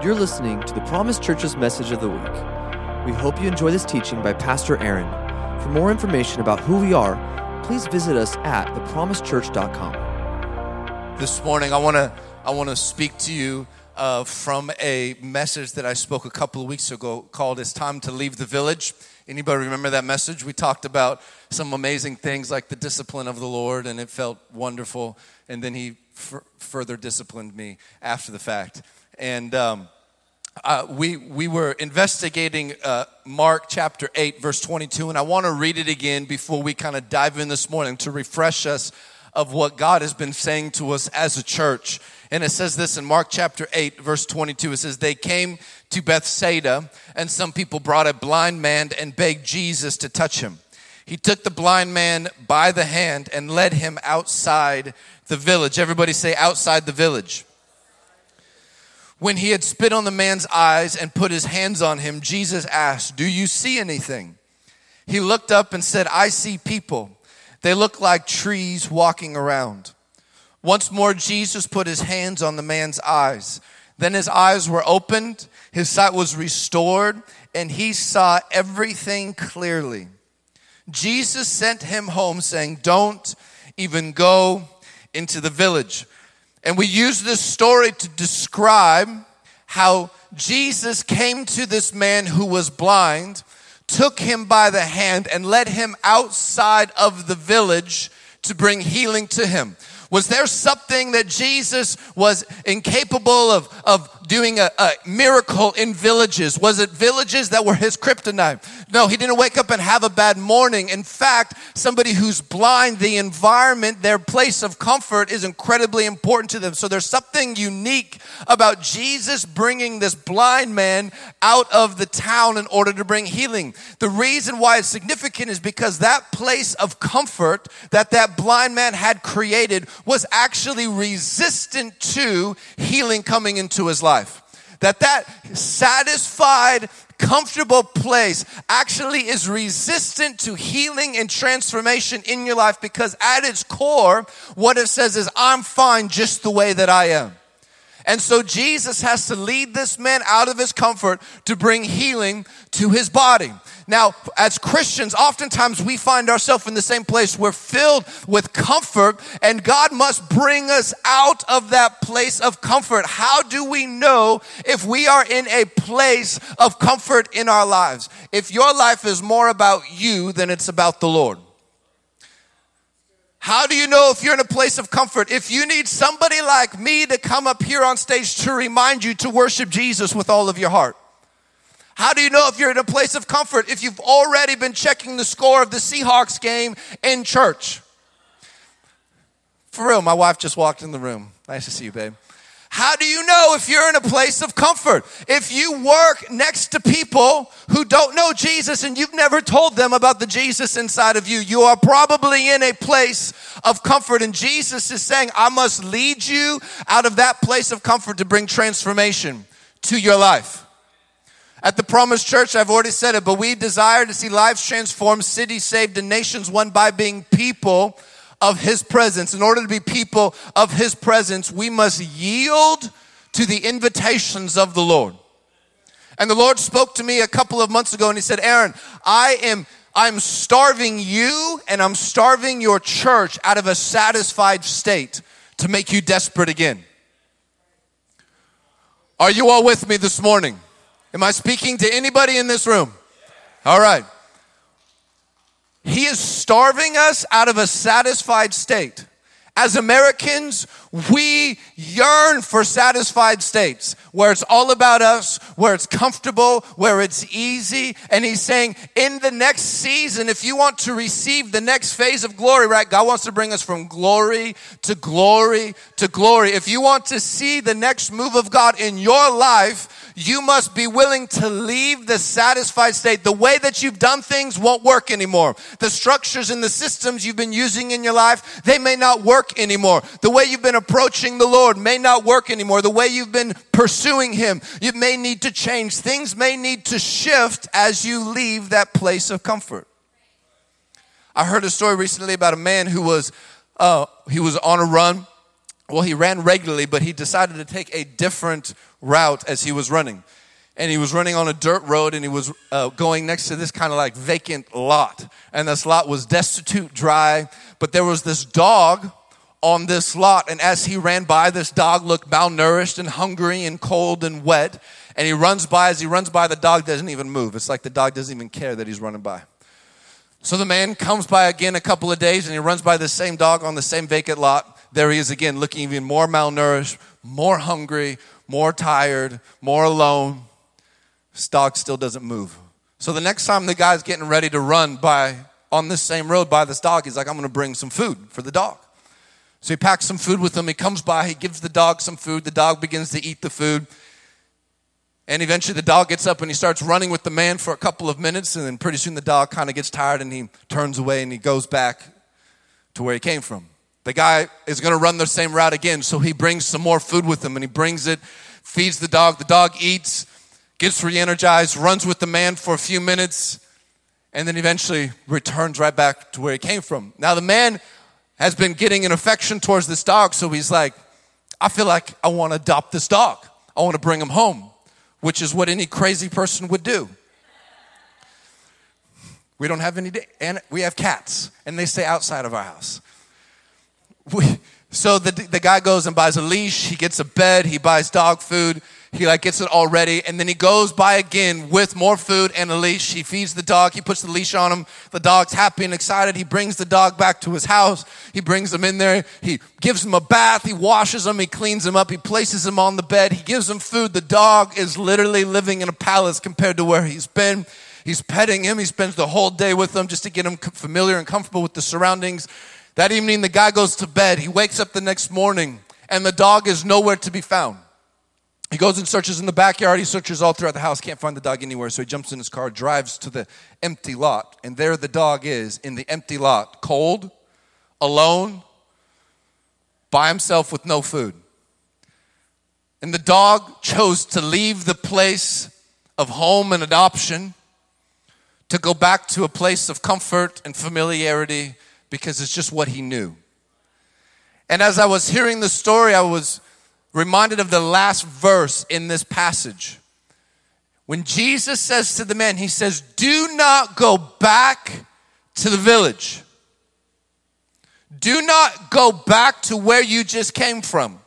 You're listening to the Promise Church's message of the week. We hope you enjoy this teaching by Pastor Aaron. For more information about who we are, please visit us at thepromisechurch.com. This morning, I want to I want to speak to you uh, from a message that I spoke a couple of weeks ago called "It's Time to Leave the Village." Anybody remember that message? We talked about some amazing things like the discipline of the Lord, and it felt wonderful. And then He f- further disciplined me after the fact. And um, uh, we, we were investigating uh, Mark chapter 8, verse 22, and I want to read it again before we kind of dive in this morning to refresh us of what God has been saying to us as a church. And it says this in Mark chapter 8, verse 22. It says, They came to Bethsaida, and some people brought a blind man and begged Jesus to touch him. He took the blind man by the hand and led him outside the village. Everybody say, outside the village. When he had spit on the man's eyes and put his hands on him, Jesus asked, Do you see anything? He looked up and said, I see people. They look like trees walking around. Once more, Jesus put his hands on the man's eyes. Then his eyes were opened, his sight was restored, and he saw everything clearly. Jesus sent him home, saying, Don't even go into the village. And we use this story to describe how Jesus came to this man who was blind, took him by the hand, and led him outside of the village to bring healing to him. Was there something that Jesus was incapable of, of doing a, a, miracle in villages? Was it villages that were his kryptonite? No, he didn't wake up and have a bad morning. In fact, somebody who's blind, the environment, their place of comfort is incredibly important to them. So there's something unique about Jesus bringing this blind man out of the town in order to bring healing. The reason why it's significant is because that place of comfort that that blind man had created was actually resistant to healing coming into his life. That that satisfied, comfortable place actually is resistant to healing and transformation in your life because at its core, what it says is, I'm fine just the way that I am. And so Jesus has to lead this man out of his comfort to bring healing to his body. Now, as Christians, oftentimes we find ourselves in the same place. We're filled with comfort, and God must bring us out of that place of comfort. How do we know if we are in a place of comfort in our lives? If your life is more about you than it's about the Lord. How do you know if you're in a place of comfort? If you need somebody like me to come up here on stage to remind you to worship Jesus with all of your heart. How do you know if you're in a place of comfort? If you've already been checking the score of the Seahawks game in church. For real, my wife just walked in the room. Nice to see you, babe. How do you know if you're in a place of comfort? If you work next to people who don't know Jesus and you've never told them about the Jesus inside of you, you are probably in a place of comfort. And Jesus is saying, I must lead you out of that place of comfort to bring transformation to your life. At the Promise Church, I've already said it, but we desire to see lives transformed, cities saved, and nations won by being people of His presence. In order to be people of His presence, we must yield to the invitations of the Lord. And the Lord spoke to me a couple of months ago and He said, Aaron, I am. I'm starving you and I'm starving your church out of a satisfied state to make you desperate again. Are you all with me this morning? Am I speaking to anybody in this room? All right. He is starving us out of a satisfied state. As Americans, we yearn for satisfied states where it's all about us, where it's comfortable, where it's easy. And he's saying, in the next season, if you want to receive the next phase of glory, right? God wants to bring us from glory to glory to glory. If you want to see the next move of God in your life, you must be willing to leave the satisfied state. The way that you've done things won't work anymore. The structures and the systems you've been using in your life, they may not work anymore. The way you've been approaching the Lord may not work anymore. The way you've been pursuing Him, you may need to change. Things may need to shift as you leave that place of comfort. I heard a story recently about a man who was uh, he was on a run well, he ran regularly, but he decided to take a different route as he was running. And he was running on a dirt road and he was uh, going next to this kind of like vacant lot. And this lot was destitute, dry, but there was this dog on this lot. And as he ran by, this dog looked malnourished and hungry and cold and wet. And he runs by, as he runs by, the dog doesn't even move. It's like the dog doesn't even care that he's running by. So the man comes by again a couple of days and he runs by the same dog on the same vacant lot. There he is again, looking even more malnourished, more hungry, more tired, more alone. Dog still doesn't move. So the next time the guy's getting ready to run by on this same road by this dog, he's like, I'm gonna bring some food for the dog. So he packs some food with him. He comes by, he gives the dog some food. The dog begins to eat the food. And eventually the dog gets up and he starts running with the man for a couple of minutes. And then pretty soon the dog kind of gets tired and he turns away and he goes back to where he came from. The guy is going to run the same route again. So he brings some more food with him and he brings it, feeds the dog. The dog eats, gets re energized, runs with the man for a few minutes, and then eventually returns right back to where he came from. Now the man has been getting an affection towards this dog. So he's like, I feel like I want to adopt this dog. I want to bring him home which is what any crazy person would do. We don't have any, and we have cats, and they stay outside of our house. We, so the, the guy goes and buys a leash, he gets a bed, he buys dog food, he like gets it all ready, and then he goes by again with more food and a leash. He feeds the dog, he puts the leash on him. The dog's happy and excited. He brings the dog back to his house. He brings him in there. He gives him a bath. He washes him. He cleans him up. He places him on the bed. He gives him food. The dog is literally living in a palace compared to where he's been. He's petting him. He spends the whole day with him just to get him familiar and comfortable with the surroundings. That evening, the guy goes to bed. He wakes up the next morning, and the dog is nowhere to be found. He goes and searches in the backyard. He searches all throughout the house, can't find the dog anywhere. So he jumps in his car, drives to the empty lot, and there the dog is in the empty lot, cold, alone, by himself with no food. And the dog chose to leave the place of home and adoption to go back to a place of comfort and familiarity because it's just what he knew. And as I was hearing the story, I was reminded of the last verse in this passage. When Jesus says to the man, He says, Do not go back to the village. Do not go back to where you just came from.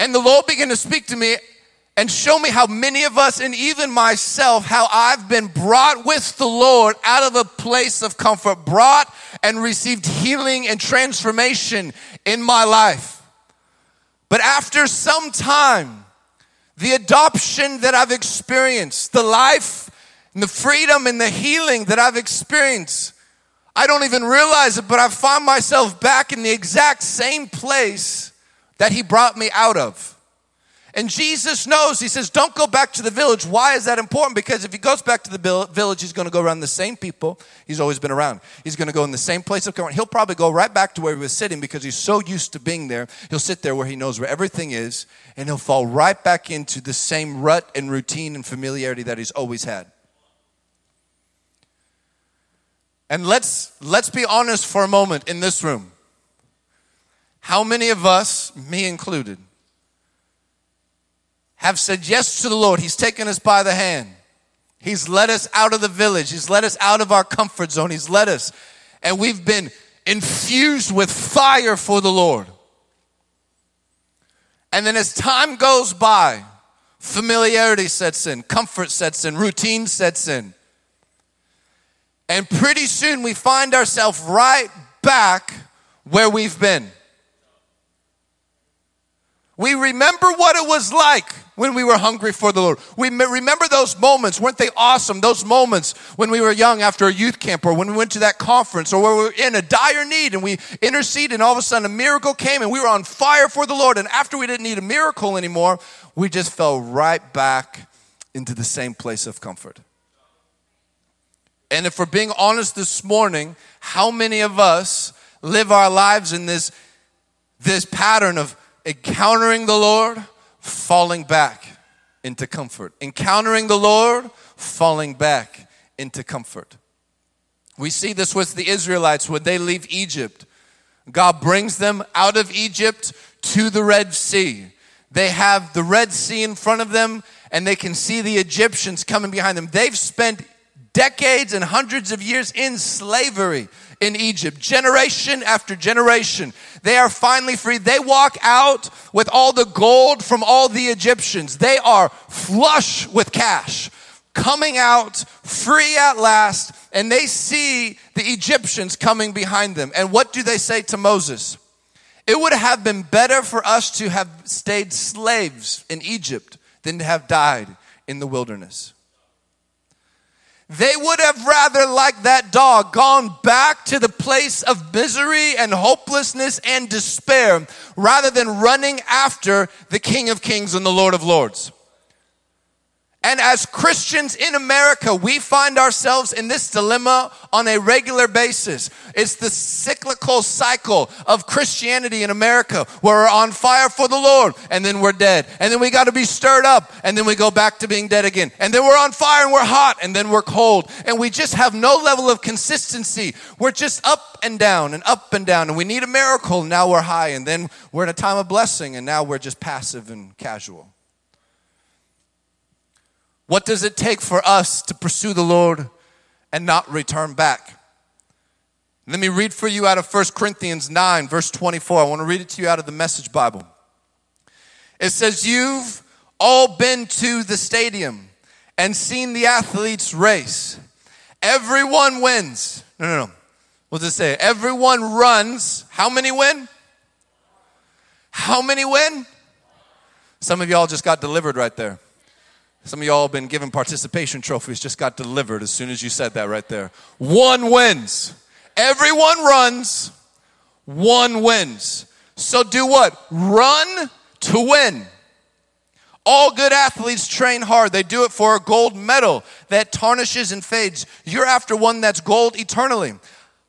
And the Lord began to speak to me and show me how many of us, and even myself, how I've been brought with the Lord out of a place of comfort, brought and received healing and transformation in my life. But after some time, the adoption that I've experienced, the life and the freedom and the healing that I've experienced, I don't even realize it, but I find myself back in the exact same place that He brought me out of. And Jesus knows, he says, don't go back to the village. Why is that important? Because if he goes back to the village, he's going to go around the same people he's always been around. He's going to go in the same place of comfort. He'll probably go right back to where he was sitting because he's so used to being there. He'll sit there where he knows where everything is, and he'll fall right back into the same rut and routine and familiarity that he's always had. And let's let's be honest for a moment in this room. How many of us, me included, have said yes to the Lord. He's taken us by the hand. He's led us out of the village. He's led us out of our comfort zone. He's led us. And we've been infused with fire for the Lord. And then as time goes by, familiarity sets in, comfort sets in, routine sets in. And pretty soon we find ourselves right back where we've been. We remember what it was like when we were hungry for the Lord. We remember those moments. Weren't they awesome? Those moments when we were young after a youth camp or when we went to that conference or where we were in a dire need and we interceded and all of a sudden a miracle came and we were on fire for the Lord. And after we didn't need a miracle anymore, we just fell right back into the same place of comfort. And if we're being honest this morning, how many of us live our lives in this, this pattern of encountering the Lord, falling back into comfort. Encountering the Lord, falling back into comfort. We see this with the Israelites when they leave Egypt. God brings them out of Egypt to the Red Sea. They have the Red Sea in front of them and they can see the Egyptians coming behind them. They've spent decades and hundreds of years in slavery in Egypt, generation after generation. They are finally free. They walk out with all the gold from all the Egyptians. They are flush with cash, coming out free at last, and they see the Egyptians coming behind them. And what do they say to Moses? It would have been better for us to have stayed slaves in Egypt than to have died in the wilderness. They would have rather, like that dog, gone back to the place of misery and hopelessness and despair rather than running after the King of Kings and the Lord of Lords. And as Christians in America, we find ourselves in this dilemma on a regular basis. It's the cyclical cycle of Christianity in America where we're on fire for the Lord and then we're dead. And then we got to be stirred up and then we go back to being dead again. And then we're on fire and we're hot and then we're cold. And we just have no level of consistency. We're just up and down and up and down. And we need a miracle. Now we're high. And then we're in a time of blessing and now we're just passive and casual. What does it take for us to pursue the Lord and not return back? Let me read for you out of 1 Corinthians 9, verse 24. I want to read it to you out of the Message Bible. It says, You've all been to the stadium and seen the athletes race. Everyone wins. No, no, no. What does it say, Everyone runs. How many win? How many win? Some of y'all just got delivered right there. Some of y'all have been given participation trophies, just got delivered as soon as you said that right there. One wins. Everyone runs, one wins. So do what? Run to win. All good athletes train hard. They do it for a gold medal that tarnishes and fades. You're after one that's gold eternally.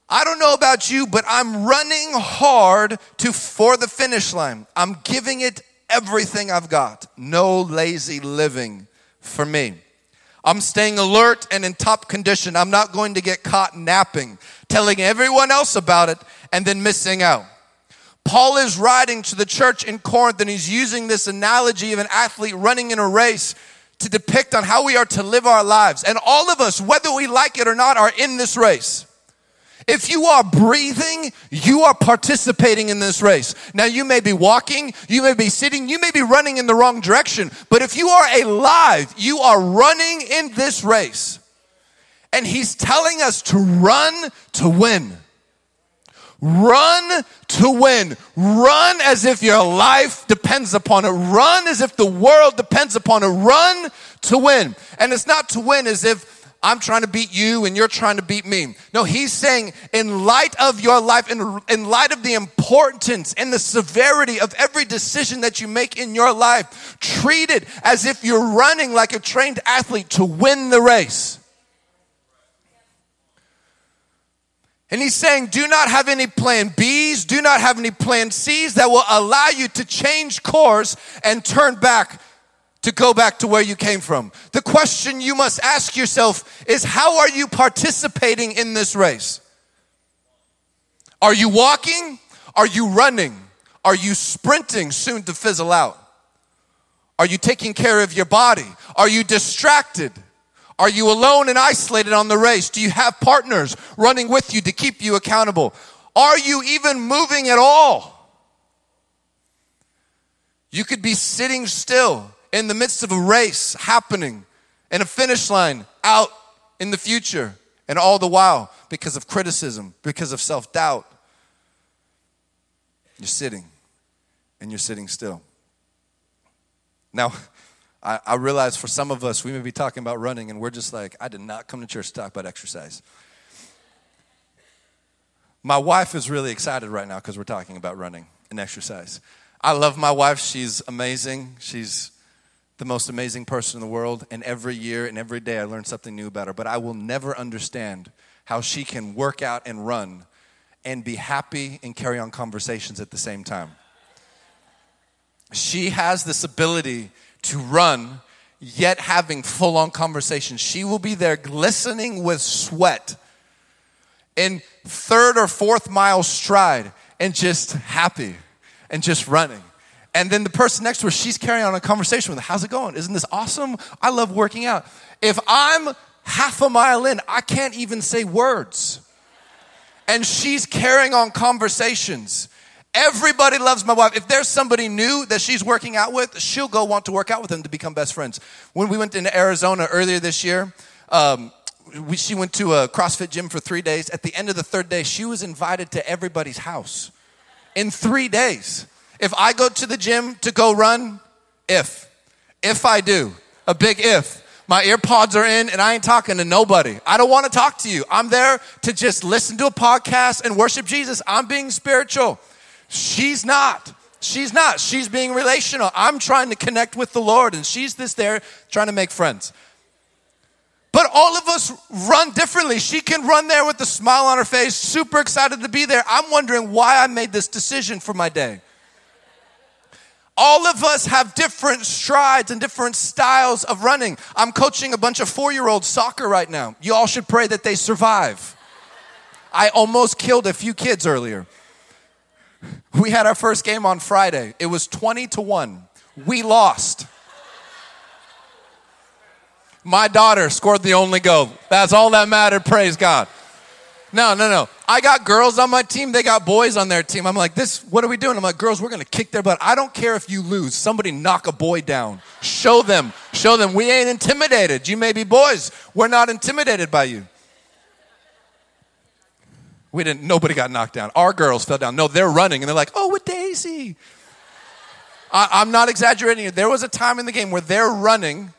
I don't know about you, but I'm running hard to for the finish line. I'm giving it everything I've got. No lazy living for me. I'm staying alert and in top condition. I'm not going to get caught napping, telling everyone else about it, and then missing out. Paul is writing to the church in Corinth and he's using this analogy of an athlete running in a race to depict on how we are to live our lives. And all of us, whether we like it or not, are in this race. If you are breathing, you are participating in this race. Now, you may be walking, you may be sitting, you may be running in the wrong direction, but if you are alive, you are running in this race. And he's telling us to run to win. Run to win. Run as if your life depends upon it. Run as if the world depends upon it. Run to win. And it's not to win as if I'm trying to beat you and you're trying to beat me. No, he's saying, in light of your life, in, in light of the importance and the severity of every decision that you make in your life, treat it as if you're running like a trained athlete to win the race. And he's saying, do not have any plan B's, do not have any plan C's that will allow you to change course and turn back to go back to where you came from. The question you must ask yourself is how are you participating in this race? Are you walking? Are you running? Are you sprinting soon to fizzle out? Are you taking care of your body? Are you distracted? Are you alone and isolated on the race? Do you have partners running with you to keep you accountable? Are you even moving at all? You could be sitting still in the midst of a race happening and a finish line out in the future. And all the while, because of criticism, because of self doubt, you're sitting and you're sitting still. Now, I, I, realize for some of us, we may be talking about running and we're just like, I did not come to church to talk about exercise. My wife is really excited right now because we're talking about running and exercise. I love my wife. She's amazing. She's the most amazing person in the world, and every year and every day I learn something new about her. But I will never understand how she can work out and run and be happy and carry on conversations at the same time. She has this ability to run, yet having full on conversations. She will be there glistening with sweat in third or fourth mile stride and just happy and just running. And then the person next to her, she's carrying on a conversation with her. How's it going? Isn't this awesome? I love working out. If I'm half a mile in, I can't even say words. And she's carrying on conversations. Everybody loves my wife. If there's somebody new that she's working out with, she'll go want to work out with them to become best friends. When we went into Arizona earlier this year, um, we, she went to a CrossFit gym for three days. At the end of the third day, she was invited to everybody's house in three days. If I go to the gym to go run, if, if I do, a big if, my earpods are in and I ain't talking to nobody. I don't want to talk to you. I'm there to just listen to a podcast and worship Jesus. I'm being spiritual. She's not. She's not. She's being relational. I'm trying to connect with the Lord and she's this there trying to make friends. But all of us run differently. She can run there with a smile on her face, super excited to be there. I'm wondering why I made this decision for my day. All of us have different strides and different styles of running. I'm coaching a bunch of four year olds soccer right now. You all should pray that they survive. I almost killed a few kids earlier. We had our first game on Friday. It was 20 to 1. We lost. My daughter scored the only goal. That's all that mattered. Praise God. No, no, no. I got girls on my team. They got boys on their team. I'm like, this, what are we doing? I'm like, girls, we're going to kick their butt. I don't care if you lose. Somebody knock a boy down. Show them. Show them. We ain't intimidated. You may be boys. We're not intimidated by you. We didn't, nobody got knocked down. Our girls fell down. No, they're running and they're like, oh, with Daisy. I, am not exaggerating. There was a time in the game where they're running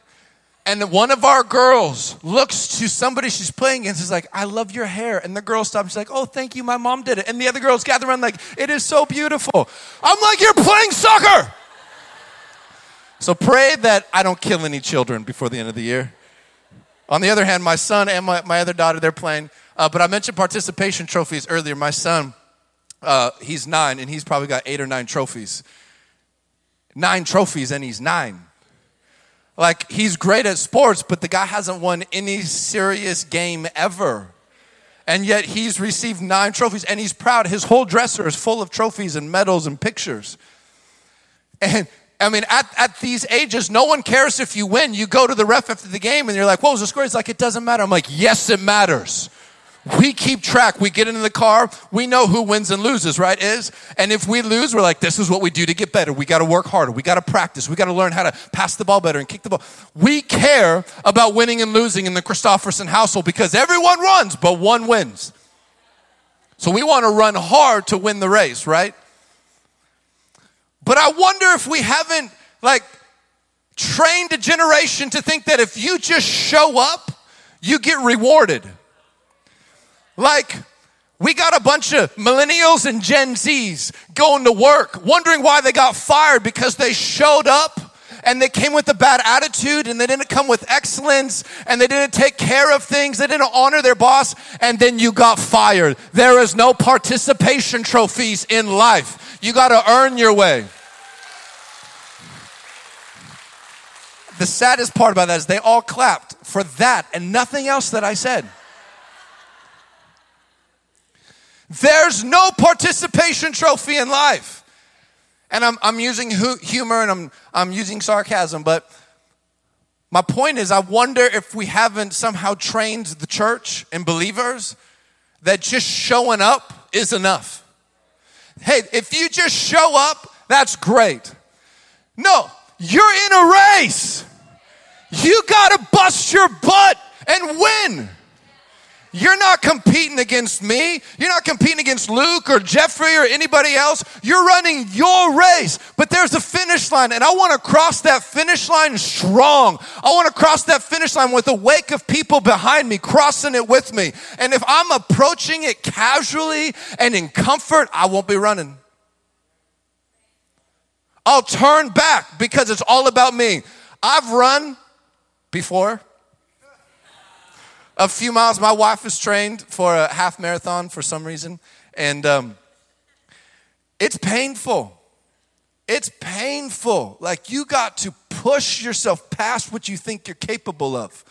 and one of our girls looks to somebody she's playing against and is like, I love your hair. And the girl stops. She's like, Oh, thank you. My mom did it. And the other girls gather around, like, It is so beautiful. I'm like, You're playing soccer. So pray that I don't kill any children before the end of the year. On the other hand, my son and my, my other daughter, they're playing. Uh, but I mentioned participation trophies earlier. My son, uh, he's nine, and he's probably got eight or nine trophies. Nine trophies, and he's nine. Like, he's great at sports, but the guy hasn't won any serious game ever. And yet, he's received nine trophies and he's proud. His whole dresser is full of trophies and medals and pictures. And I mean, at, at these ages, no one cares if you win. You go to the ref after the game and you're like, what was the score? It's like, it doesn't matter. I'm like, yes, it matters. We keep track. We get into the car. We know who wins and loses, right? Is and if we lose, we're like, this is what we do to get better. We got to work harder. We got to practice. We got to learn how to pass the ball better and kick the ball. We care about winning and losing in the Christofferson household because everyone runs, but one wins. So we want to run hard to win the race, right? But I wonder if we haven't like trained a generation to think that if you just show up, you get rewarded. Like, we got a bunch of millennials and Gen Zs going to work, wondering why they got fired because they showed up and they came with a bad attitude and they didn't come with excellence and they didn't take care of things, they didn't honor their boss, and then you got fired. There is no participation trophies in life. You got to earn your way. The saddest part about that is they all clapped for that and nothing else that I said. There's no participation trophy in life. And I'm, I'm using humor and I'm, I'm using sarcasm, but my point is, I wonder if we haven't somehow trained the church and believers that just showing up is enough. Hey, if you just show up, that's great. No, you're in a race. You got to bust your butt and win. You're not competing against me. You're not competing against Luke or Jeffrey or anybody else. You're running your race. But there's a finish line, and I want to cross that finish line strong. I want to cross that finish line with a wake of people behind me, crossing it with me. And if I'm approaching it casually and in comfort, I won't be running. I'll turn back because it's all about me. I've run before a few miles. My wife is trained for a half marathon for some reason, and um, it's painful. It's painful. Like you got to push yourself past what you think you're capable of.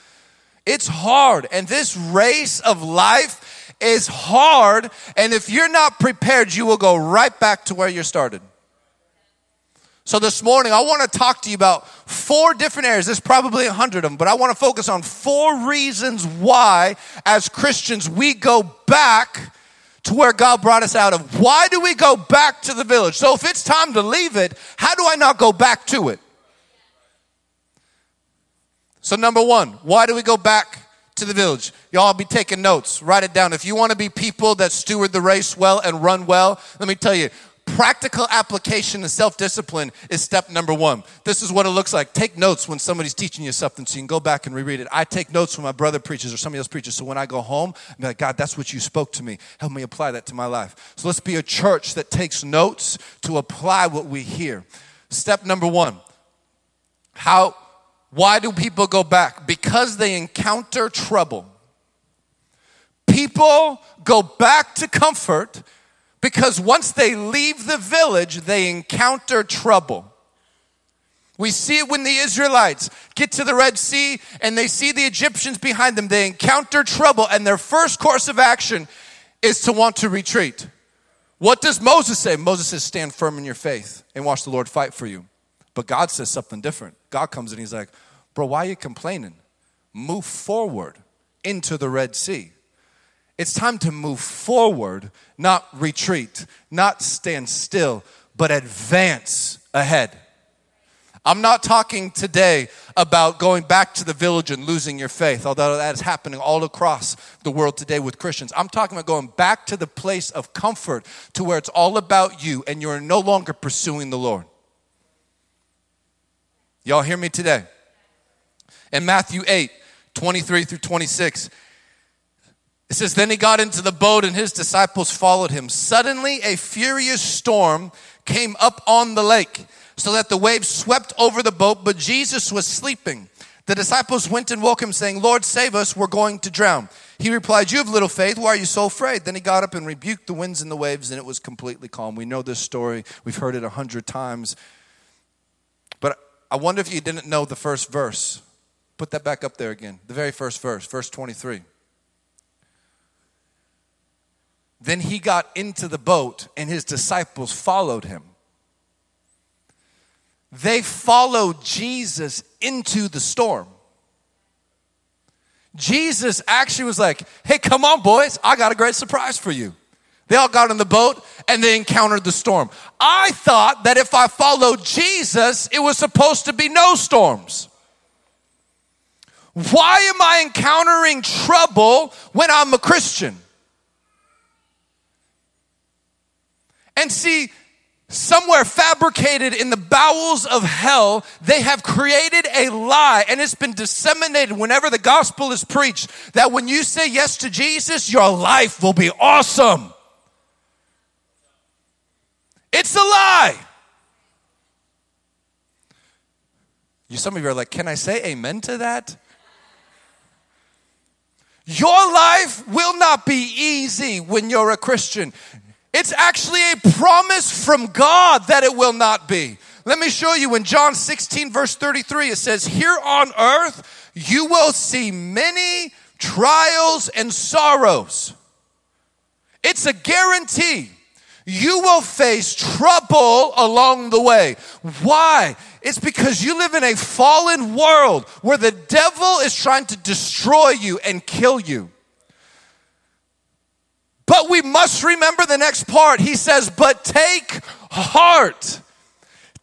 It's hard. And this race of life is hard, and if you're not prepared, you will go right back to where you started. So this morning, I want to talk to you about four different areas. There's probably a hundred of them, but I want to focus on four reasons why, as Christians, we go back to where God brought us out of. Why do we go back to the village? So if it's time to leave it, how do I not go back to it? So, number one, why do we go back to the village? Y'all be taking notes. Write it down. If you want to be people that steward the race well and run well, let me tell you, practical application and self discipline is step number one. This is what it looks like. Take notes when somebody's teaching you something so you can go back and reread it. I take notes when my brother preaches or somebody else preaches. So when I go home, I'm like, God, that's what you spoke to me. Help me apply that to my life. So let's be a church that takes notes to apply what we hear. Step number one how, why do people go back? Because they encounter trouble. People go back to comfort because once they leave the village, they encounter trouble. We see it when the Israelites get to the Red Sea and they see the Egyptians behind them. They encounter trouble, and their first course of action is to want to retreat. What does Moses say? Moses says, Stand firm in your faith and watch the Lord fight for you. But God says something different. God comes and He's like, Bro, why are you complaining? Move forward into the Red Sea. It's time to move forward, not retreat, not stand still, but advance ahead. I'm not talking today about going back to the village and losing your faith, although that is happening all across the world today with Christians. I'm talking about going back to the place of comfort to where it's all about you and you're no longer pursuing the Lord. Y'all hear me today? In Matthew 8, 23 through 26, it says, Then he got into the boat and his disciples followed him. Suddenly, a furious storm came up on the lake, so that the waves swept over the boat, but Jesus was sleeping. The disciples went and woke him, saying, Lord, save us, we're going to drown. He replied, You have little faith, why are you so afraid? Then he got up and rebuked the winds and the waves, and it was completely calm. We know this story, we've heard it a hundred times. But I wonder if you didn't know the first verse. Put that back up there again, the very first verse, verse 23. Then he got into the boat and his disciples followed him. They followed Jesus into the storm. Jesus actually was like, hey, come on, boys, I got a great surprise for you. They all got in the boat and they encountered the storm. I thought that if I followed Jesus, it was supposed to be no storms. Why am I encountering trouble when I'm a Christian? And see, somewhere fabricated in the bowels of hell, they have created a lie and it's been disseminated whenever the gospel is preached that when you say yes to Jesus, your life will be awesome. It's a lie. You, some of you are like, can I say amen to that? Your life will not be easy when you're a Christian. It's actually a promise from God that it will not be. Let me show you in John 16, verse 33, it says, Here on earth you will see many trials and sorrows. It's a guarantee. You will face trouble along the way. Why? It's because you live in a fallen world where the devil is trying to destroy you and kill you. But we must remember the next part. He says, But take heart.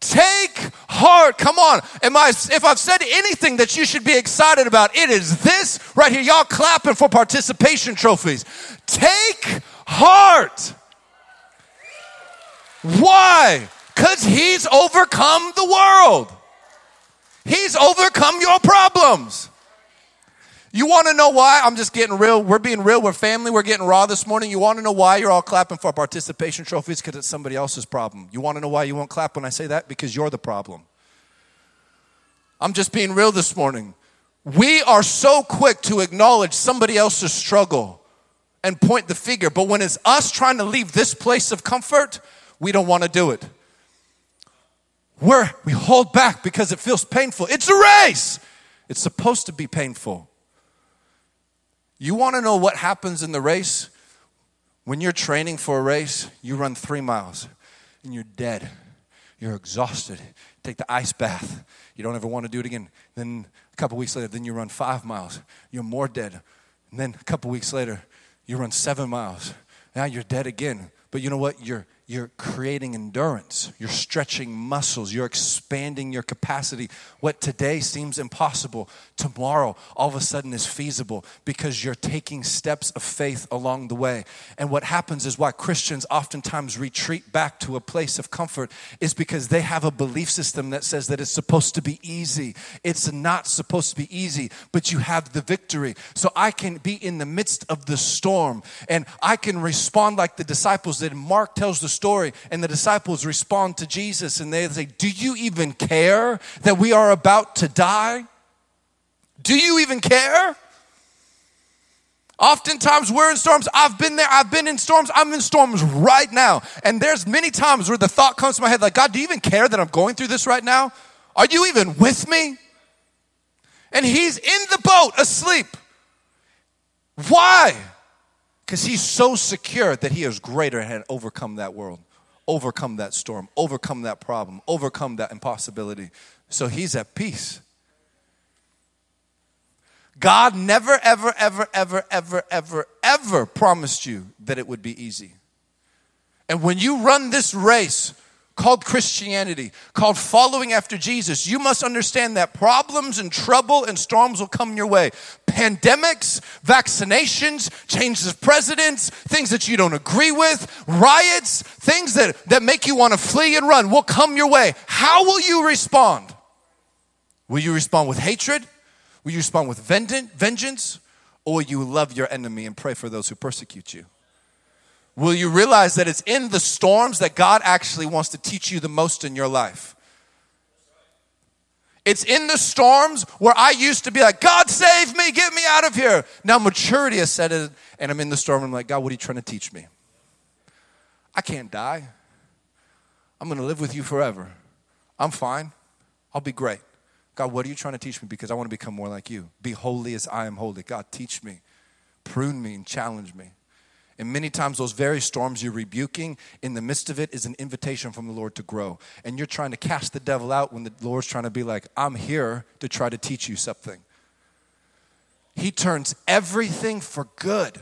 Take heart. Come on. Am I, if I've said anything that you should be excited about, it is this right here. Y'all clapping for participation trophies. Take heart. Why? Because he's overcome the world. He's overcome your problems. You want to know why? I'm just getting real. We're being real. We're family. We're getting raw this morning. You want to know why you're all clapping for participation trophies? Because it's somebody else's problem. You want to know why you won't clap when I say that? Because you're the problem. I'm just being real this morning. We are so quick to acknowledge somebody else's struggle and point the finger, but when it's us trying to leave this place of comfort, we don't want to do it. We're, we hold back because it feels painful. It's a race. It's supposed to be painful. You want to know what happens in the race? When you're training for a race, you run three miles and you're dead. You're exhausted. Take the ice bath. You don't ever want to do it again. Then a couple weeks later, then you run five miles. You're more dead. And then a couple weeks later, you run seven miles. Now you're dead again. But you know what? You're you're creating endurance, you're stretching muscles, you're expanding your capacity. What today seems impossible, tomorrow all of a sudden is feasible because you're taking steps of faith along the way. And what happens is why Christians oftentimes retreat back to a place of comfort is because they have a belief system that says that it's supposed to be easy. It's not supposed to be easy, but you have the victory. So I can be in the midst of the storm and I can respond like the disciples did. Mark tells the story, and the disciples respond to Jesus and they say, Do you even care that we are about to die? Do you even care? Oftentimes we're in storms. I've been there. I've been in storms. I'm in storms right now. And there's many times where the thought comes to my head like, God, do you even care that I'm going through this right now? Are you even with me? And he's in the boat asleep. Why? Because he's so secure that he is greater and overcome that world, overcome that storm, overcome that problem, overcome that impossibility. So he's at peace. God never, ever, ever, ever, ever, ever, ever promised you that it would be easy. And when you run this race, called Christianity, called following after Jesus, you must understand that problems and trouble and storms will come your way. Pandemics, vaccinations, changes of presidents, things that you don't agree with, riots, things that, that make you want to flee and run will come your way. How will you respond? Will you respond with hatred? Will you respond with vengeance? Or will you love your enemy and pray for those who persecute you? Will you realize that it's in the storms that God actually wants to teach you the most in your life. It's in the storms where I used to be like, God save me, get me out of here. Now maturity has set in, and I'm in the storm. And I'm like, God, what are you trying to teach me? I can't die. I'm going to live with you forever. I'm fine. I'll be great. God, what are you trying to teach me? Because I want to become more like you. Be holy as I am holy. God, teach me, prune me, and challenge me. And many times, those very storms you're rebuking, in the midst of it, is an invitation from the Lord to grow. And you're trying to cast the devil out when the Lord's trying to be like, I'm here to try to teach you something. He turns everything for good.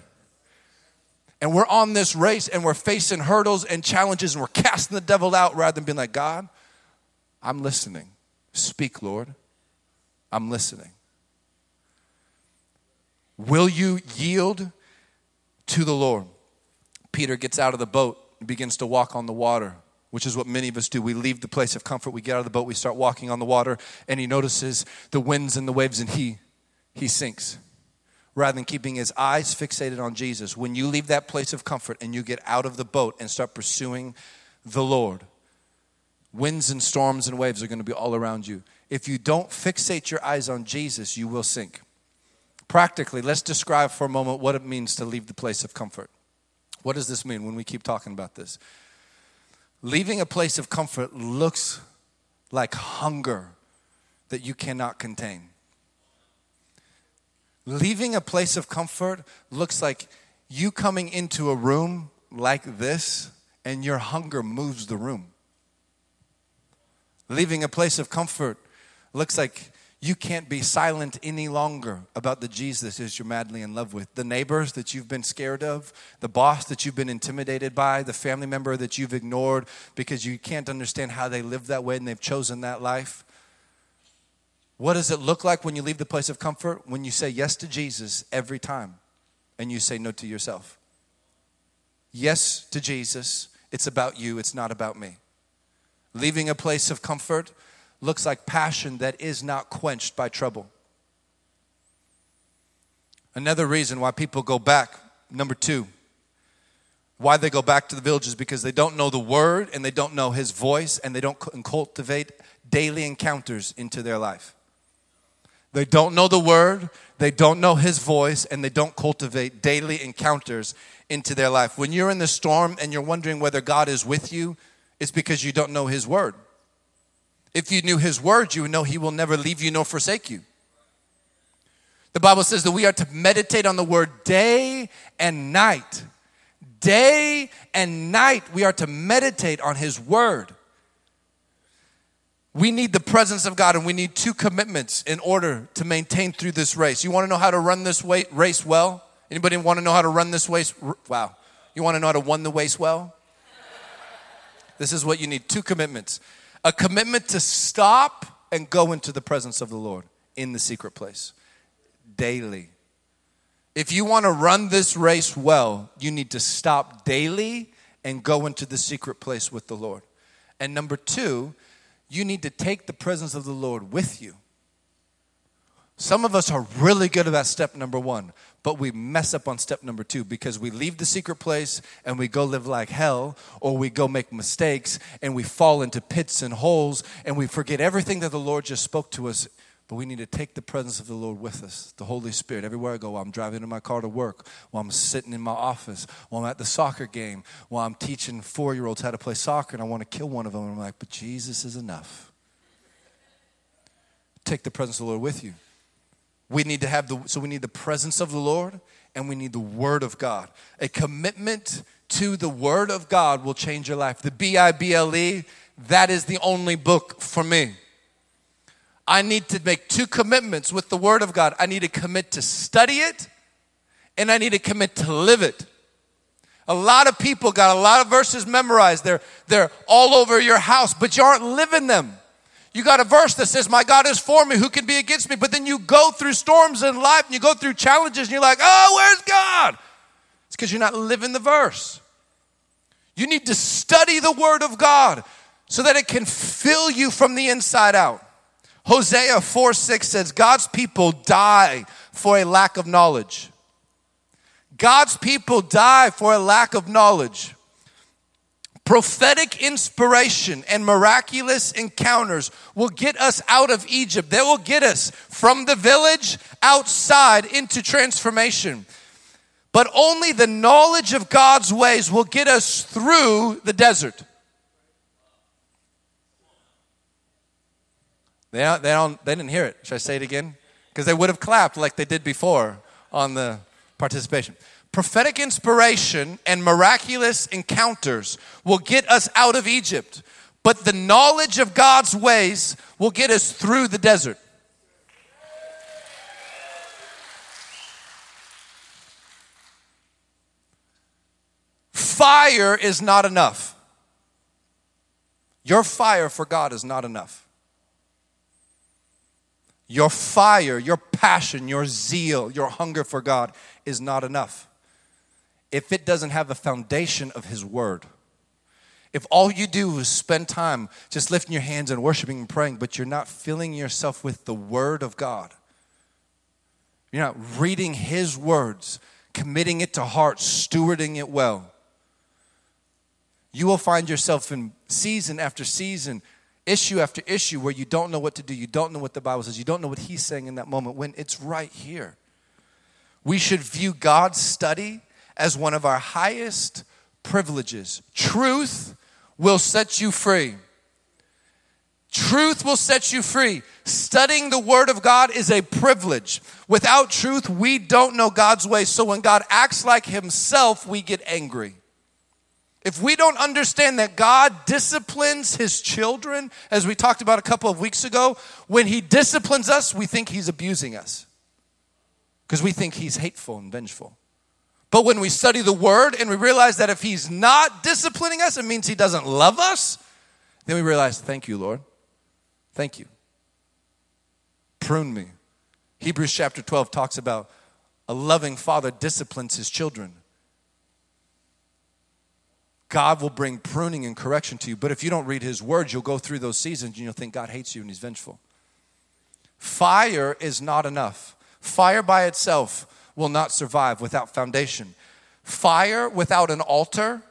And we're on this race and we're facing hurdles and challenges and we're casting the devil out rather than being like, God, I'm listening. Speak, Lord. I'm listening. Will you yield to the Lord. Peter gets out of the boat and begins to walk on the water, which is what many of us do. We leave the place of comfort, we get out of the boat, we start walking on the water, and he notices the winds and the waves, and he he sinks. Rather than keeping his eyes fixated on Jesus, when you leave that place of comfort and you get out of the boat and start pursuing the Lord, winds and storms and waves are going to be all around you. If you don't fixate your eyes on Jesus, you will sink. Practically, let's describe for a moment what it means to leave the place of comfort. What does this mean when we keep talking about this? Leaving a place of comfort looks like hunger that you cannot contain. Leaving a place of comfort looks like you coming into a room like this and your hunger moves the room. Leaving a place of comfort looks like you can't be silent any longer about the Jesus that you're madly in love with. The neighbors that you've been scared of, the boss that you've been intimidated by, the family member that you've ignored because you can't understand how they live that way and they've chosen that life. What does it look like when you leave the place of comfort? When you say yes to Jesus every time and you say no to yourself. Yes to Jesus, it's about you, it's not about me. Leaving a place of comfort looks like passion that is not quenched by trouble. Another reason why people go back, number two, why they go back to the villages because they don't know the word and they don't know his voice and they don't cultivate daily encounters into their life. They don't know the word, they don't know his voice, and they don't cultivate daily encounters into their life. When you're in the storm and you're wondering whether God is with you, it's because you don't know his word. If you knew his word, you would know he will never leave you nor forsake you. The Bible says that we are to meditate on the word day and night. Day and night, we are to meditate on His Word. We need the presence of God and we need two commitments in order to maintain through this race. You want to know how to run this race well? Anybody want to know how to run this race? Wow. You want to know how to run the race well? This is what you need two commitments a commitment to stop and go into the presence of the Lord in the secret place daily. If you want to run this race well, you need to stop daily and go into the secret place with the Lord. And number two, you need to take the presence of the Lord with you. Some of us are really good about step number one, but we mess up on step number two because we leave the secret place and we go live like hell, or we go make mistakes and we fall into pits and holes and we forget everything that the Lord just spoke to us but we need to take the presence of the Lord with us, the Holy Spirit, everywhere I go. While I'm driving in my car to work, while I'm sitting in my office, while I'm at the soccer game, while I'm teaching four year olds how to play soccer, and I want to kill one of them. I'm like, but Jesus is enough. Take the presence of the Lord with you. We need to have the, so we need the presence of the Lord and we need the Word of God. A commitment to the Word of God will change your life. The B I B L E, that is the only book for me. I need to make two commitments with the Word of God. I need to commit to study it, and I need to commit to live it. A lot of people got a lot of verses memorized. They're, they're all over your house, but you aren't living them. You got a verse that says, My God is for me, who can be against me? But then you go through storms in life and you go through challenges and you're like, Oh, where's God? It's because you're not living the verse. You need to study the Word of God so that it can fill you from the inside out. Hosea 4 6 says, God's people die for a lack of knowledge. God's people die for a lack of knowledge. Prophetic inspiration and miraculous encounters will get us out of Egypt. They will get us from the village outside into transformation. But only the knowledge of God's ways will get us through the desert. They they don't they didn't hear it. Should I say it again? Because they would have clapped like they did before on the participation. Prophetic inspiration and miraculous encounters will get us out of Egypt, but the knowledge of God's ways will get us through the desert. Fire is not enough. Your fire for God is not enough your fire, your passion, your zeal, your hunger for God is not enough. If it doesn't have a foundation of His Word, if all you do is spend time just lifting your hands and worshiping and praying, but you're not filling yourself with the Word of God, you're not reading His words, committing it to heart, stewarding it well, you will find yourself in season after season issue after issue where you don't know what to do, you don't know what the Bible says, you don't know what He's saying in that moment when it's right here. We should view God's study as one of our highest privileges. Truth will set you free. Truth will set you free. Studying the Word of God is a privilege. Without truth, we don't know God's way. So when God acts like Himself, we get angry. If we don't understand that God disciplines his children, as we talked about a couple of weeks ago, when he disciplines us, we think he's abusing us because we think he's hateful and vengeful. But when we study the word and we realize that if he's not disciplining us, it means he doesn't love us, then we realize, thank you, Lord. Thank you. Prune me. Hebrews chapter 12 talks about a loving father disciplines his children. God will bring pruning and correction to you. But if you don't read His Word, you'll go through those seasons and you'll think God hates you and He's vengeful. Fire is not enough. Fire by itself will not survive without foundation. Fire without an altar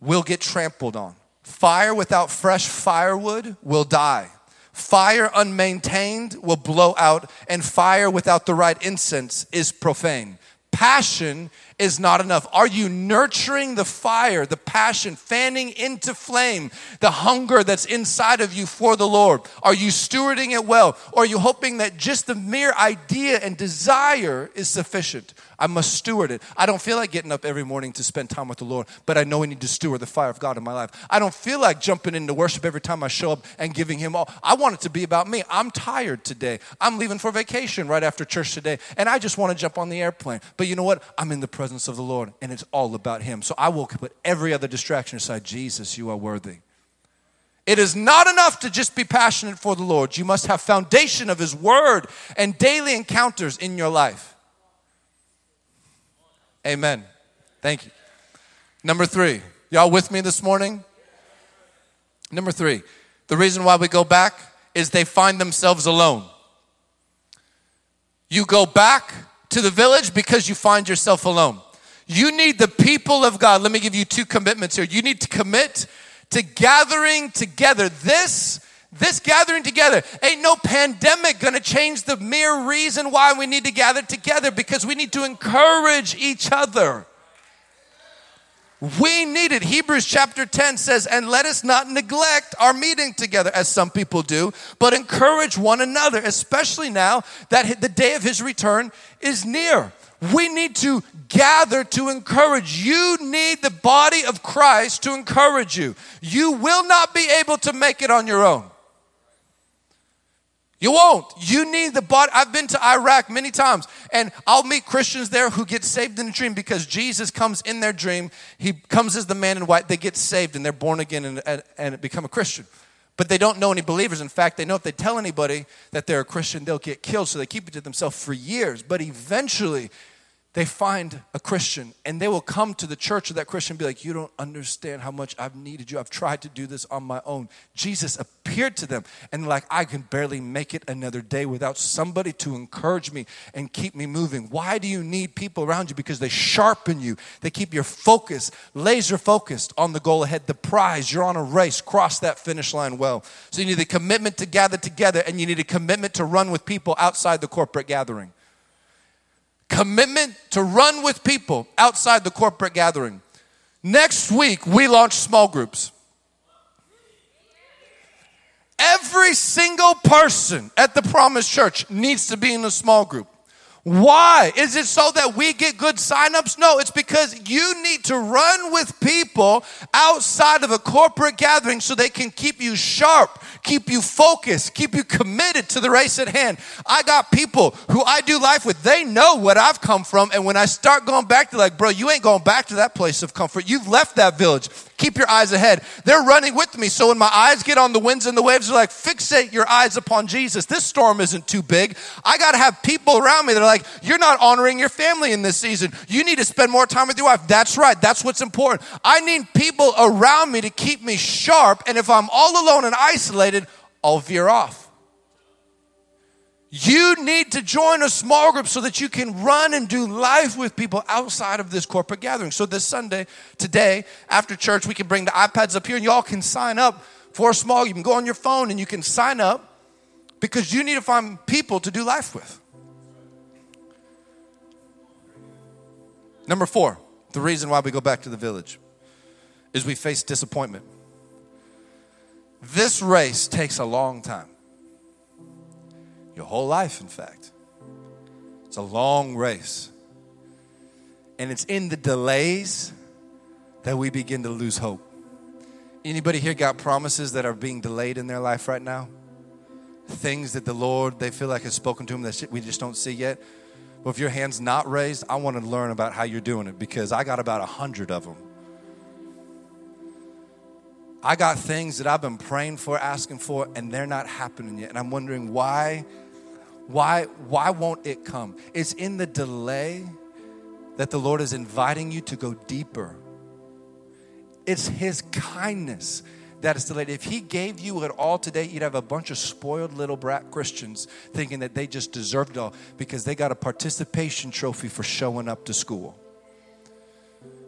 will get trampled on. Fire without fresh firewood will die. Fire unmaintained will blow out, and fire without the right incense is profane. Passion is not enough? Are you nurturing the fire, the passion, fanning into flame the hunger that's inside of you for the Lord? Are you stewarding it well? Or are you hoping that just the mere idea and desire is sufficient? I must steward it. I don't feel like getting up every morning to spend time with the Lord, but I know I need to steward the fire of God in my life. I don't feel like jumping into worship every time I show up and giving Him all. I want it to be about me. I'm tired today. I'm leaving for vacation right after church today, and I just want to jump on the airplane. But you know what? I'm in the presence of the Lord, and it's all about Him. So I will put every other distraction aside. Jesus, you are worthy. It is not enough to just be passionate for the Lord. You must have foundation of His Word and daily encounters in your life. Amen. Thank you. Number three, y'all with me this morning? Number three, the reason why we go back is they find themselves alone. You go back to the village because you find yourself alone. You need the people of God. Let me give you two commitments here. You need to commit to gathering together. This this gathering together ain't no pandemic gonna change the mere reason why we need to gather together because we need to encourage each other. We need it. Hebrews chapter 10 says, And let us not neglect our meeting together, as some people do, but encourage one another, especially now that the day of his return is near. We need to gather to encourage. You need the body of Christ to encourage you. You will not be able to make it on your own. You won't. You need the body. I've been to Iraq many times, and I'll meet Christians there who get saved in a dream because Jesus comes in their dream. He comes as the man in white. They get saved and they're born again and, and, and become a Christian. But they don't know any believers. In fact, they know if they tell anybody that they're a Christian, they'll get killed. So they keep it to themselves for years. But eventually, they find a Christian and they will come to the church of that Christian and be like, You don't understand how much I've needed you. I've tried to do this on my own. Jesus appeared to them and, like, I can barely make it another day without somebody to encourage me and keep me moving. Why do you need people around you? Because they sharpen you, they keep your focus, laser focused on the goal ahead, the prize. You're on a race, cross that finish line well. So you need a commitment to gather together and you need a commitment to run with people outside the corporate gathering commitment to run with people outside the corporate gathering. Next week, we launch small groups. Every single person at the Promise Church needs to be in a small group. Why? Is it so that we get good signups? No, it's because you need to run with people outside of a corporate gathering so they can keep you sharp, keep you focused, keep you committed to the race at hand. I got people who I do life with, they know what I've come from. And when I start going back to like, bro, you ain't going back to that place of comfort. You've left that village. Keep your eyes ahead. They're running with me. So when my eyes get on the winds and the waves, they're like, fixate your eyes upon Jesus. This storm isn't too big. I got to have people around me that are like, you're not honoring your family in this season. You need to spend more time with your wife. That's right. That's what's important. I need people around me to keep me sharp. And if I'm all alone and isolated, I'll veer off. You need to join a small group so that you can run and do life with people outside of this corporate gathering. So, this Sunday, today, after church, we can bring the iPads up here and y'all can sign up for a small. You can go on your phone and you can sign up because you need to find people to do life with. Number four, the reason why we go back to the village is we face disappointment. This race takes a long time. Your whole life, in fact. It's a long race. And it's in the delays that we begin to lose hope. Anybody here got promises that are being delayed in their life right now? Things that the Lord, they feel like has spoken to them that we just don't see yet. Well, if your hand's not raised, I want to learn about how you're doing it because I got about a hundred of them. I got things that I've been praying for, asking for, and they're not happening yet. And I'm wondering why why, why won't it come? It's in the delay that the Lord is inviting you to go deeper. It's His kindness that is delayed. If He gave you it all today, you'd have a bunch of spoiled little brat Christians thinking that they just deserved it all because they got a participation trophy for showing up to school.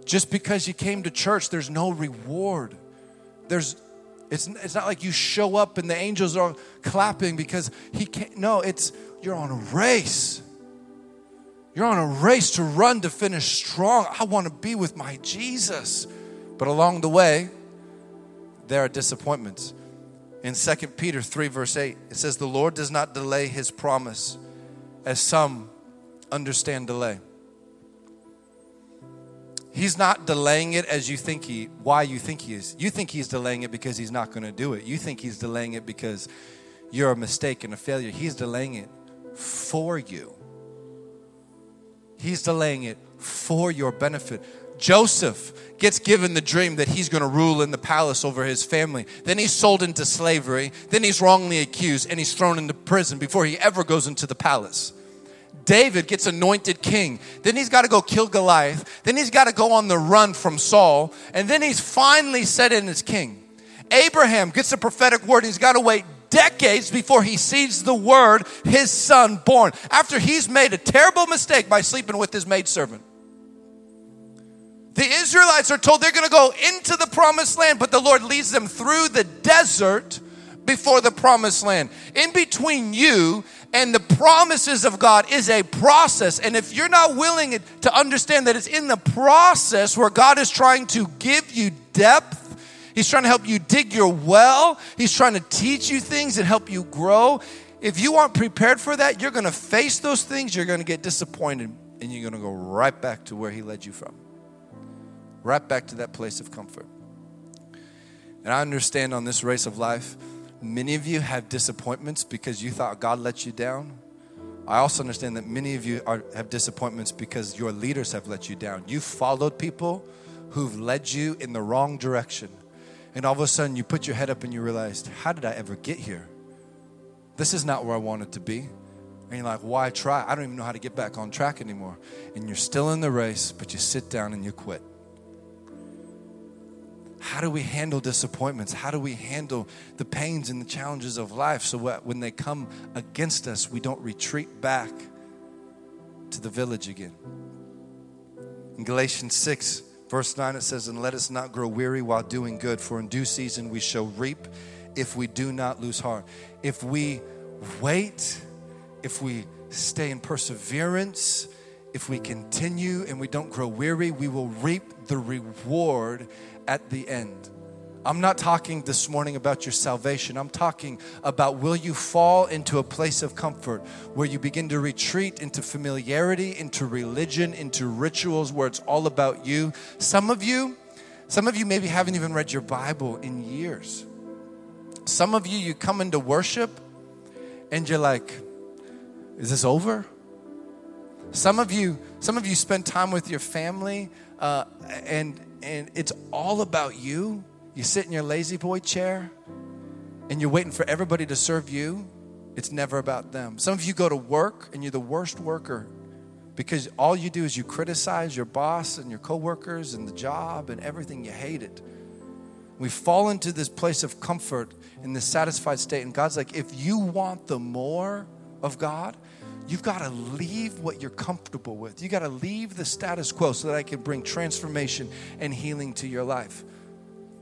Just because you came to church, there's no reward. There's it's, it's not like you show up and the angels are clapping because he can't. No, it's you're on a race. You're on a race to run to finish strong. I want to be with my Jesus. But along the way, there are disappointments. In 2 Peter 3, verse 8, it says, The Lord does not delay his promise, as some understand delay. He's not delaying it as you think he, why you think he is. You think he's delaying it because he's not going to do it. You think he's delaying it because you're a mistake and a failure. He's delaying it for you. He's delaying it for your benefit. Joseph gets given the dream that he's going to rule in the palace over his family. Then he's sold into slavery. Then he's wrongly accused and he's thrown into prison before he ever goes into the palace. David gets anointed king. Then he's got to go kill Goliath. Then he's got to go on the run from Saul. And then he's finally set in as king. Abraham gets a prophetic word. He's got to wait decades before he sees the word, his son born, after he's made a terrible mistake by sleeping with his maidservant. The Israelites are told they're going to go into the promised land, but the Lord leads them through the desert before the promised land. In between you and the promises of God is a process. And if you're not willing to understand that it's in the process where God is trying to give you depth, He's trying to help you dig your well, He's trying to teach you things and help you grow. If you aren't prepared for that, you're going to face those things, you're going to get disappointed, and you're going to go right back to where He led you from. Right back to that place of comfort. And I understand on this race of life, Many of you have disappointments because you thought God let you down. I also understand that many of you are, have disappointments because your leaders have let you down. You followed people who've led you in the wrong direction. And all of a sudden, you put your head up and you realized, how did I ever get here? This is not where I wanted to be. And you're like, why try? I don't even know how to get back on track anymore. And you're still in the race, but you sit down and you quit. How do we handle disappointments? How do we handle the pains and the challenges of life so when they come against us, we don't retreat back to the village again? In Galatians 6, verse 9, it says, And let us not grow weary while doing good, for in due season we shall reap if we do not lose heart. If we wait, if we stay in perseverance, if we continue and we don't grow weary, we will reap the reward at the end. I'm not talking this morning about your salvation. I'm talking about will you fall into a place of comfort where you begin to retreat into familiarity, into religion, into rituals where it's all about you. Some of you, some of you maybe haven't even read your Bible in years. Some of you, you come into worship and you're like, is this over? Some of you, some of you spend time with your family uh, and and it's all about you. You sit in your lazy boy chair and you're waiting for everybody to serve you. It's never about them. Some of you go to work and you're the worst worker because all you do is you criticize your boss and your coworkers and the job and everything. You hate it. We fall into this place of comfort in this satisfied state. And God's like, if you want the more of God, You've got to leave what you're comfortable with. You got to leave the status quo so that I can bring transformation and healing to your life.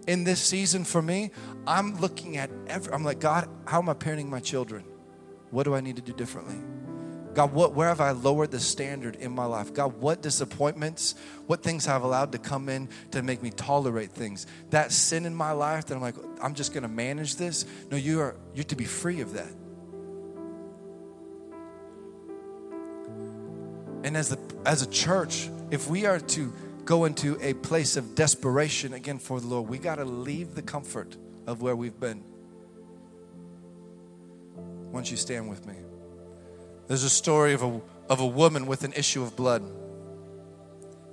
In this season for me, I'm looking at every, I'm like, God, how am I parenting my children? What do I need to do differently? God, what, where have I lowered the standard in my life? God, what disappointments, what things have allowed to come in to make me tolerate things? That sin in my life that I'm like, I'm just going to manage this. No, you are, you're to be free of that. And as, the, as a church, if we are to go into a place of desperation again for the Lord, we got to leave the comfort of where we've been. Once you stand with me, there's a story of a, of a woman with an issue of blood.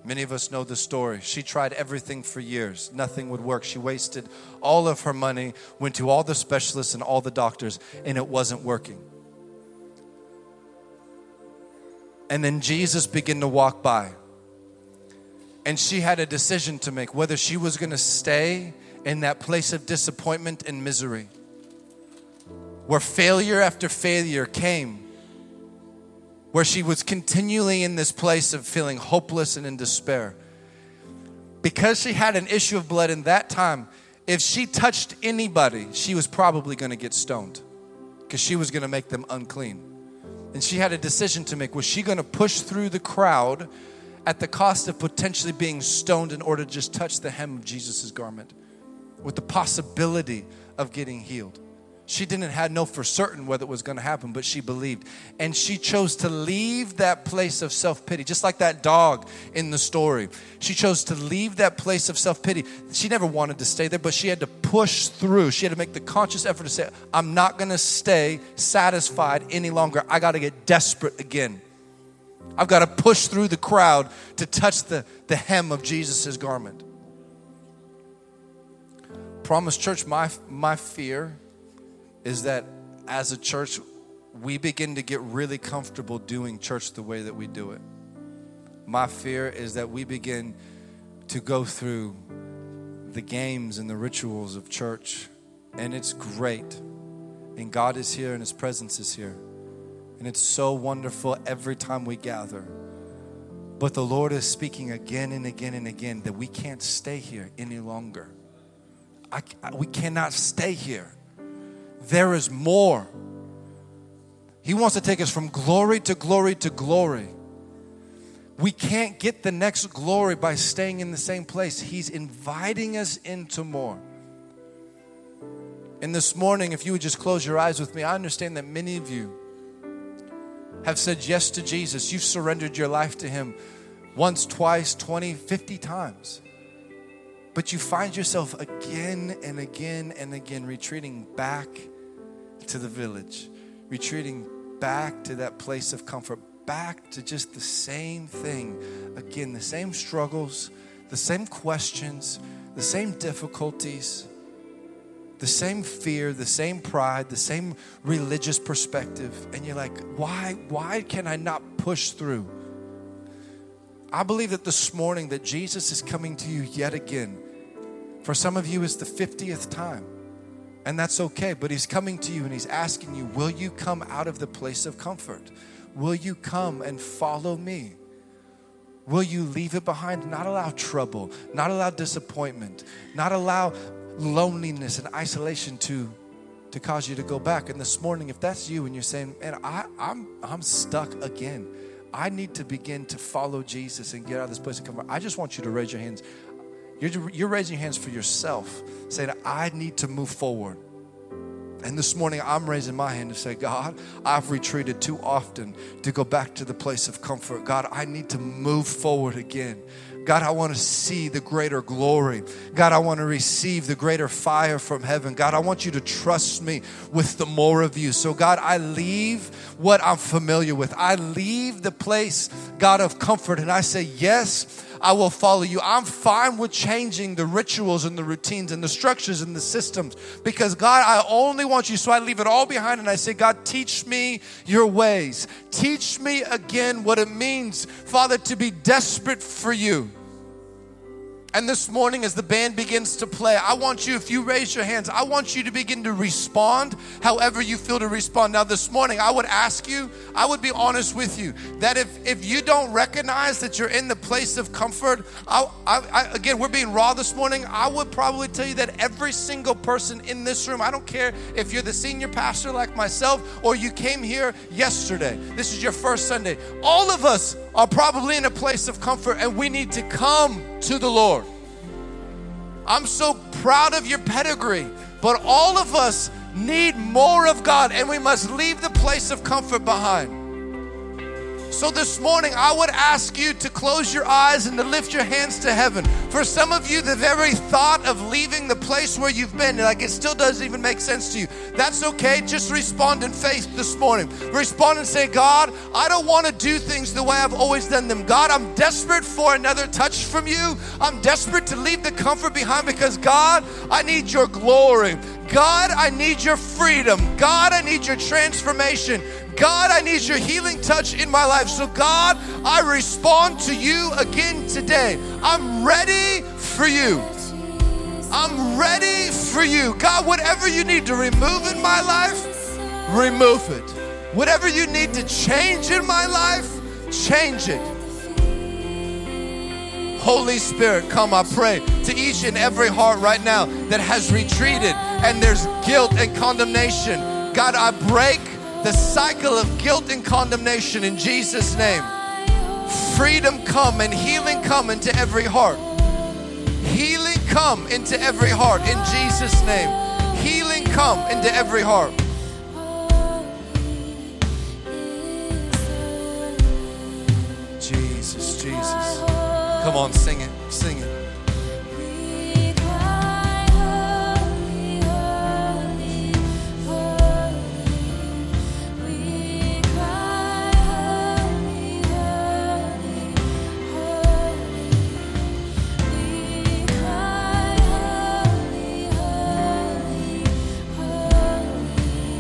Many of us know the story. She tried everything for years, nothing would work. She wasted all of her money, went to all the specialists and all the doctors, and it wasn't working. And then Jesus began to walk by. And she had a decision to make whether she was going to stay in that place of disappointment and misery where failure after failure came, where she was continually in this place of feeling hopeless and in despair. Because she had an issue of blood in that time, if she touched anybody, she was probably going to get stoned because she was going to make them unclean. And she had a decision to make. Was she going to push through the crowd at the cost of potentially being stoned in order to just touch the hem of Jesus' garment with the possibility of getting healed? She didn't have know for certain whether it was going to happen, but she believed. And she chose to leave that place of self-pity, just like that dog in the story. She chose to leave that place of self-pity. She never wanted to stay there, but she had to push through. She had to make the conscious effort to say, I'm not going to stay satisfied any longer. I got to get desperate again. I've got to push through the crowd to touch the, the hem of Jesus' garment. Promise Church, my, my fear is that as a church, we begin to get really comfortable doing church the way that we do it. My fear is that we begin to go through the games and the rituals of church, and it's great. And God is here, and His presence is here. And it's so wonderful every time we gather. But the Lord is speaking again and again and again that we can't stay here any longer. I, we cannot stay here there is more. He wants to take us from glory to glory to glory. We can't get the next glory by staying in the same place. He's inviting us into more. And this morning, if you would just close your eyes with me, I understand that many of you have said yes to Jesus. You've surrendered your life to Him once, twice, 20, 50 times. But you find yourself again and again and again retreating back to the village, retreating back to that place of comfort, back to just the same thing. Again, the same struggles, the same questions, the same difficulties, the same fear, the same pride, the same religious perspective. And you're like, why, why can I not push through? I believe that this morning that Jesus is coming to you yet again. For some of you, it's the 50th time. And that's okay, but He's coming to you and He's asking you, Will you come out of the place of comfort? Will you come and follow me? Will you leave it behind? Not allow trouble, not allow disappointment, not allow loneliness and isolation to, to cause you to go back. And this morning, if that's you and you're saying, Man, I, I'm, I'm stuck again. I need to begin to follow Jesus and get out of this place of comfort. I just want you to raise your hands. You're, you're raising your hands for yourself, saying, I need to move forward. And this morning, I'm raising my hand to say, God, I've retreated too often to go back to the place of comfort. God, I need to move forward again. God, I want to see the greater glory. God, I want to receive the greater fire from heaven. God, I want you to trust me with the more of you. So, God, I leave what I'm familiar with. I leave the place, God, of comfort, and I say, Yes, I will follow you. I'm fine with changing the rituals and the routines and the structures and the systems because God, I only want you. So I leave it all behind and I say, God, teach me your ways. Teach me again what it means, Father, to be desperate for you. And this morning, as the band begins to play, I want you, if you raise your hands, I want you to begin to respond however you feel to respond. Now, this morning, I would ask you, I would be honest with you, that if, if you don't recognize that you're in the place of comfort, I, I, I, again, we're being raw this morning. I would probably tell you that every single person in this room, I don't care if you're the senior pastor like myself or you came here yesterday, this is your first Sunday, all of us are probably in a place of comfort and we need to come to the Lord. I'm so proud of your pedigree, but all of us need more of God and we must leave the place of comfort behind. So this morning, I would ask you to close your eyes and to lift your hands to heaven. For some of you, the very thought of leaving the place where you've been, like it still doesn't even make sense to you. That's okay. Just respond in faith this morning. Respond and say, God, I don't want to do things the way I've always done them. God, I'm desperate for another touch from you. I'm desperate to leave the comfort behind because, God, I need your glory. God, I need your freedom. God, I need your transformation. God, I need your healing touch in my life. So, God, I respond to you again today. I'm ready for you. I'm ready for you. God, whatever you need to remove in my life, remove it. Whatever you need to change in my life, change it. Holy Spirit, come, I pray, to each and every heart right now that has retreated and there's guilt and condemnation. God, I break the cycle of guilt and condemnation in Jesus' name. Freedom come and healing come into every heart. Healing come into every heart in Jesus' name. Healing come into every heart. Come on, sing it, sing it.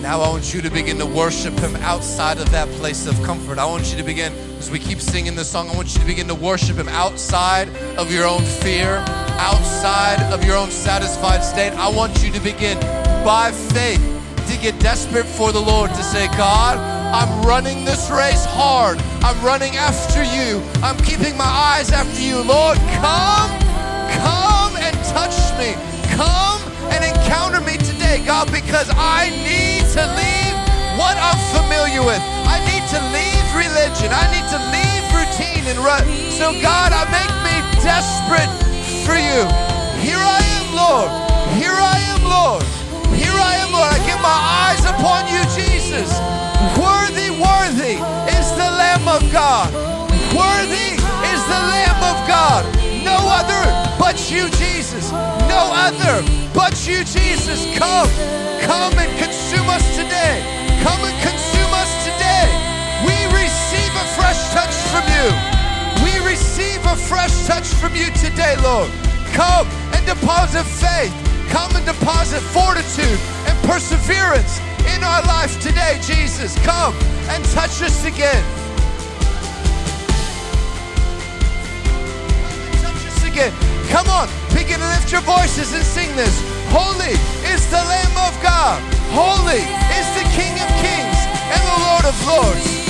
Now I want you to begin to worship Him outside of that place of comfort. I want you to begin, as we keep singing this song, I want you to begin to worship Him outside of your own fear, outside of your own satisfied state. I want you to begin by faith to get desperate for the Lord to say, God, I'm running this race hard. I'm running after you. I'm keeping my eyes after you. Lord, come, come and touch me. Come and encounter me today, God, because I need to leave what I'm familiar with. I need to leave religion. I need to leave routine and rut. So, God, I make me desperate for you. Here I am, Lord. Here I am, Lord. Here I am, Lord. I get my eyes upon you, Jesus. Worthy, worthy is the Lamb of God. Worthy is the Lamb of God. No other but you, Jesus. No other but you, Jesus. Come, come and consume us today. Come and consume us today. We receive a fresh touch from you. We receive a fresh touch from you today, Lord. Come and deposit faith. Come and deposit fortitude and perseverance in our life today, Jesus. Come and touch us again. Touch us again. Come on, begin to lift your voices and sing this. Holy is the Lamb of God. Holy is the King of Kings and the Lord of Lords.